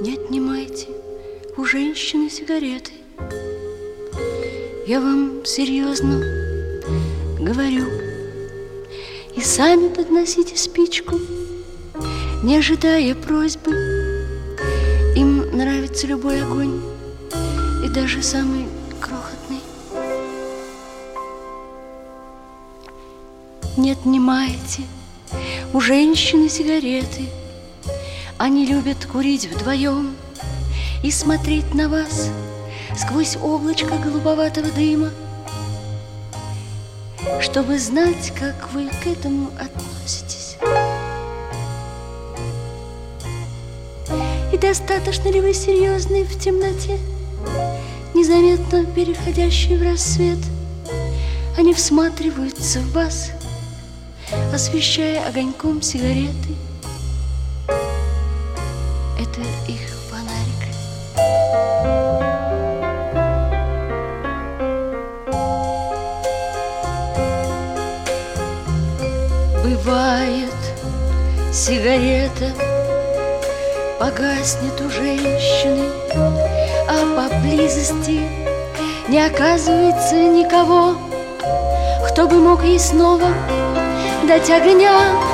Не отнимайте у женщины сигареты. Я вам серьезно говорю. И сами подносите спичку, не ожидая просьбы. Им нравится любой огонь, и даже самый крохотный. Не отнимайте у женщины сигареты. Они любят курить вдвоем и смотреть на вас сквозь облачко голубоватого дыма, чтобы знать, как вы к этому относитесь. И достаточно ли вы серьезны в темноте, незаметно переходящей в рассвет? Они всматриваются в вас, освещая огоньком сигареты. Погаснет у женщины, а поблизости не оказывается никого, кто бы мог ей снова дать огня.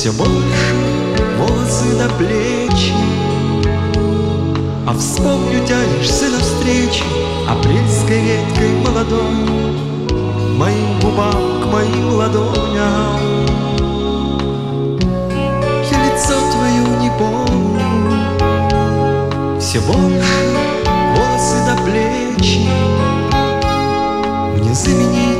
Все больше волосы до плечи. А вспомню, тянешься навстречу Апрельской веткой молодой Моим губам к моим ладоням. Я лицо твое не помню Все больше волосы до плечи. Мне заменить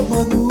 olmadı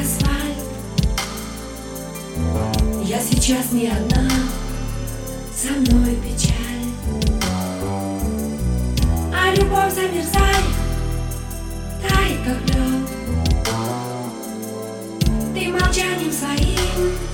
асфальт Я сейчас не одна, со мной печаль. А любовь замерзай, тает как лед. Ты молчанием своим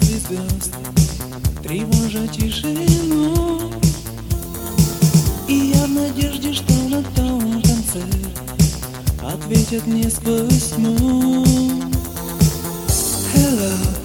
звезд звезд Тревожа тишину. И я в надежде, что на том конце Ответят мне сквозь тьму Hello.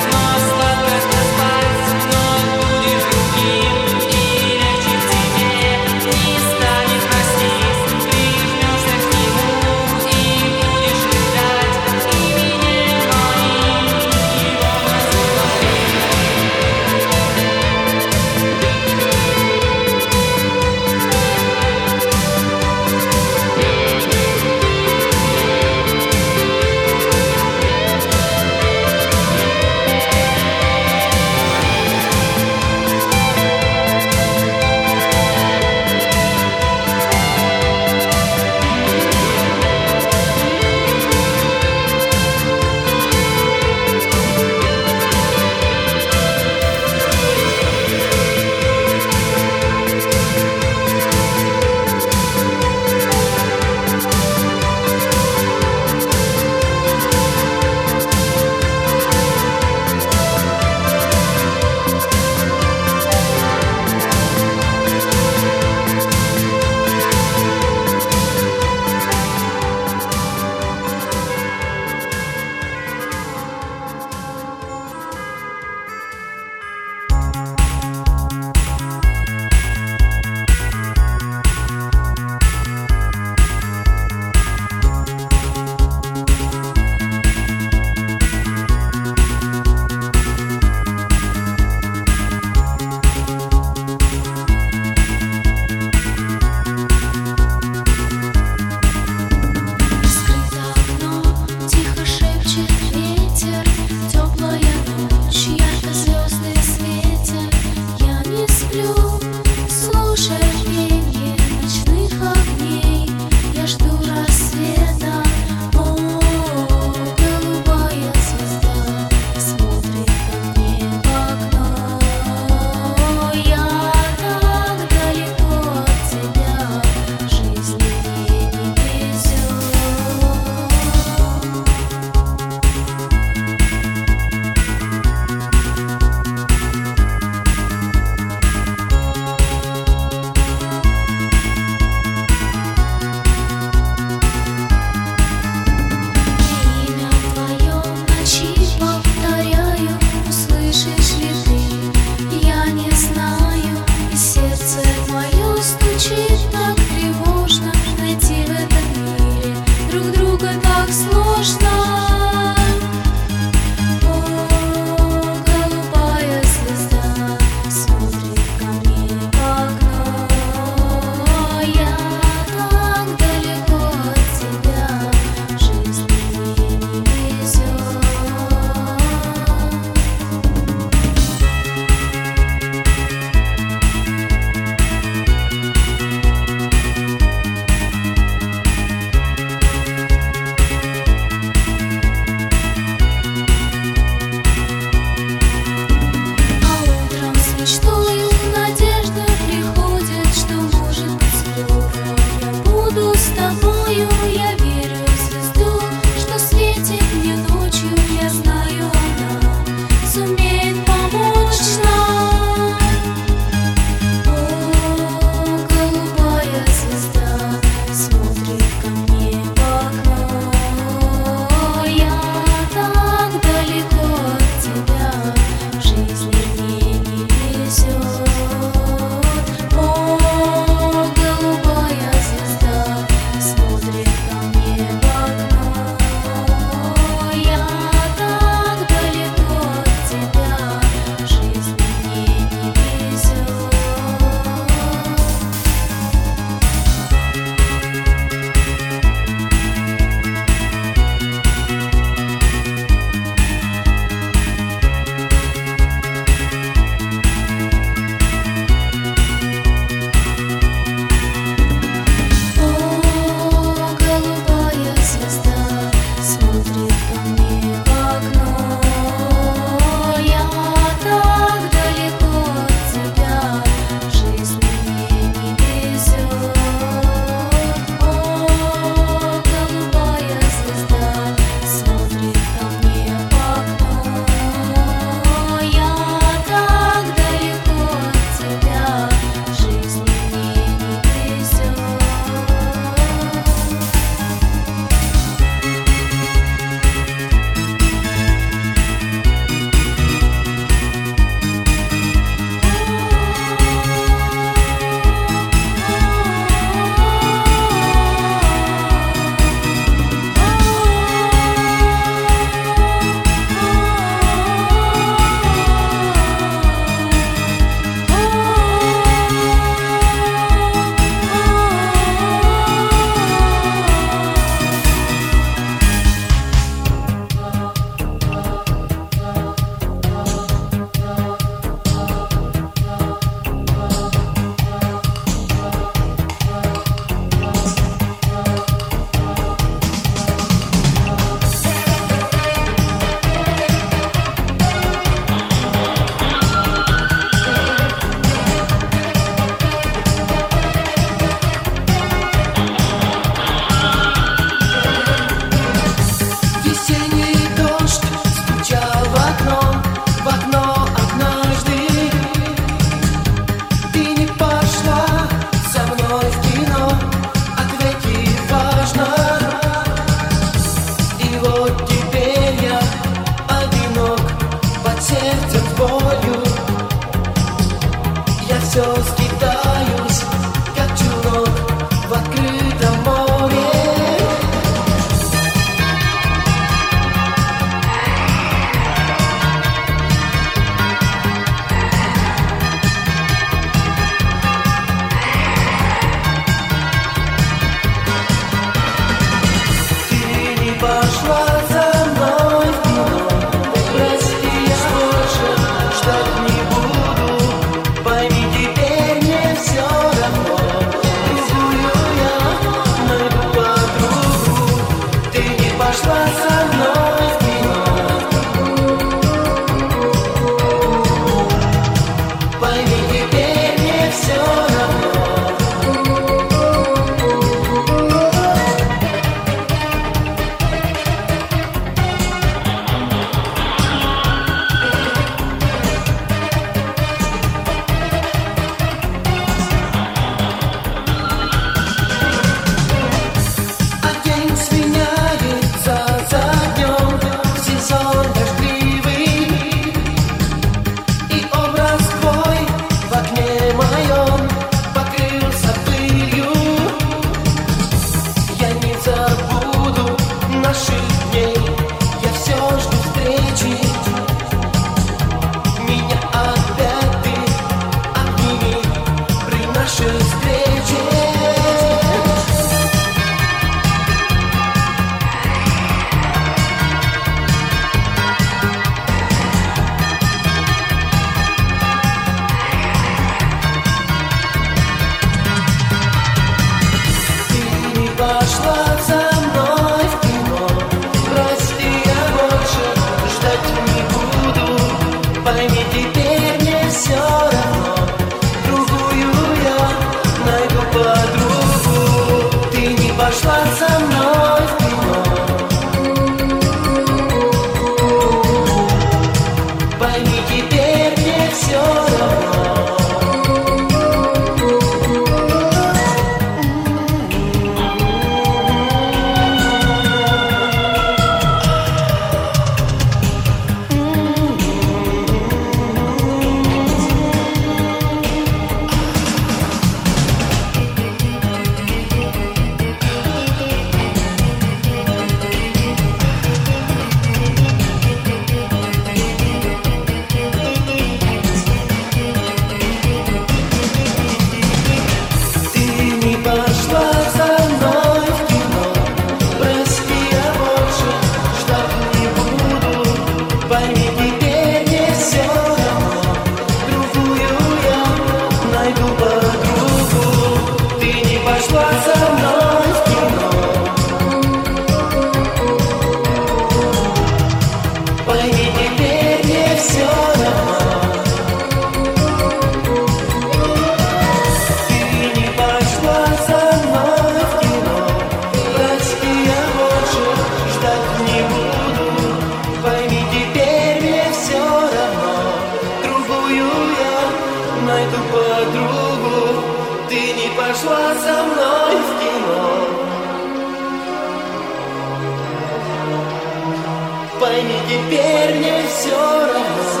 пойми, теперь не все равно.